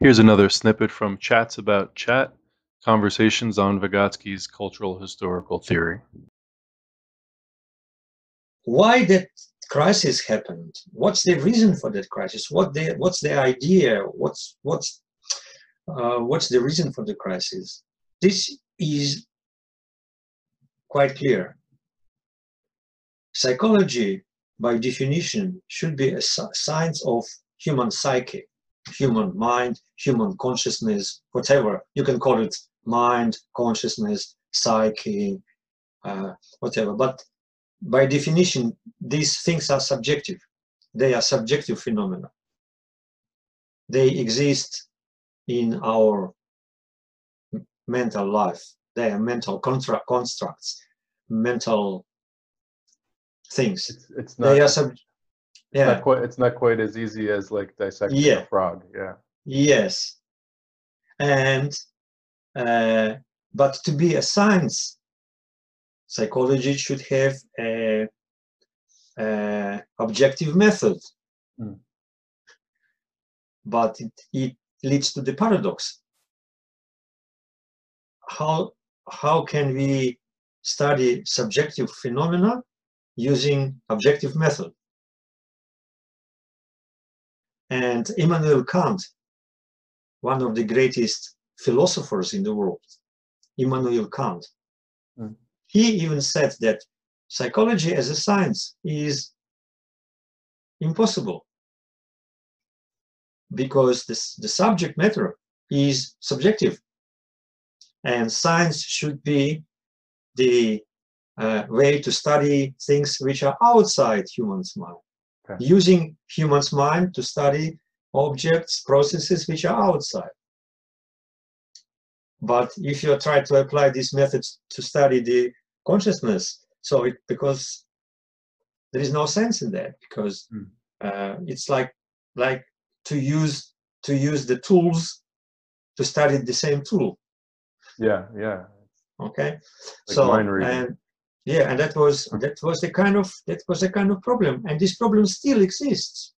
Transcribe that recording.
Here's another snippet from Chats About Chat Conversations on Vygotsky's Cultural Historical Theory. Why that crisis happened? What's the reason for that crisis? What the what's the idea? What's what's uh, what's the reason for the crisis? This is quite clear. Psychology, by definition, should be a science of human psyche human mind, human consciousness, whatever you can call it, mind, consciousness, psyche, uh, whatever. But by definition, these things are subjective. They are subjective phenomena. They exist in our mental life. They are mental contra- constructs, mental things. It's, it's not. They are sub- yeah. Not quite, it's not quite as easy as like dissecting yeah. a frog. Yeah. Yes. And, uh, but to be a science, psychology should have a, a objective method. Mm. But it, it leads to the paradox. How, how can we study subjective phenomena using objective method? And Immanuel Kant, one of the greatest philosophers in the world, Immanuel Kant, mm. he even said that psychology as a science is impossible because this, the subject matter is subjective and science should be the uh, way to study things which are outside human's mind okay. using human's mind to study objects, processes which are outside. But if you try to apply these methods to study the consciousness, so it because there is no sense in that because mm. uh, it's like like to use to use the tools to study the same tool. Yeah, yeah. Okay. Like so and yeah and that was that was a kind of that was a kind of problem. And this problem still exists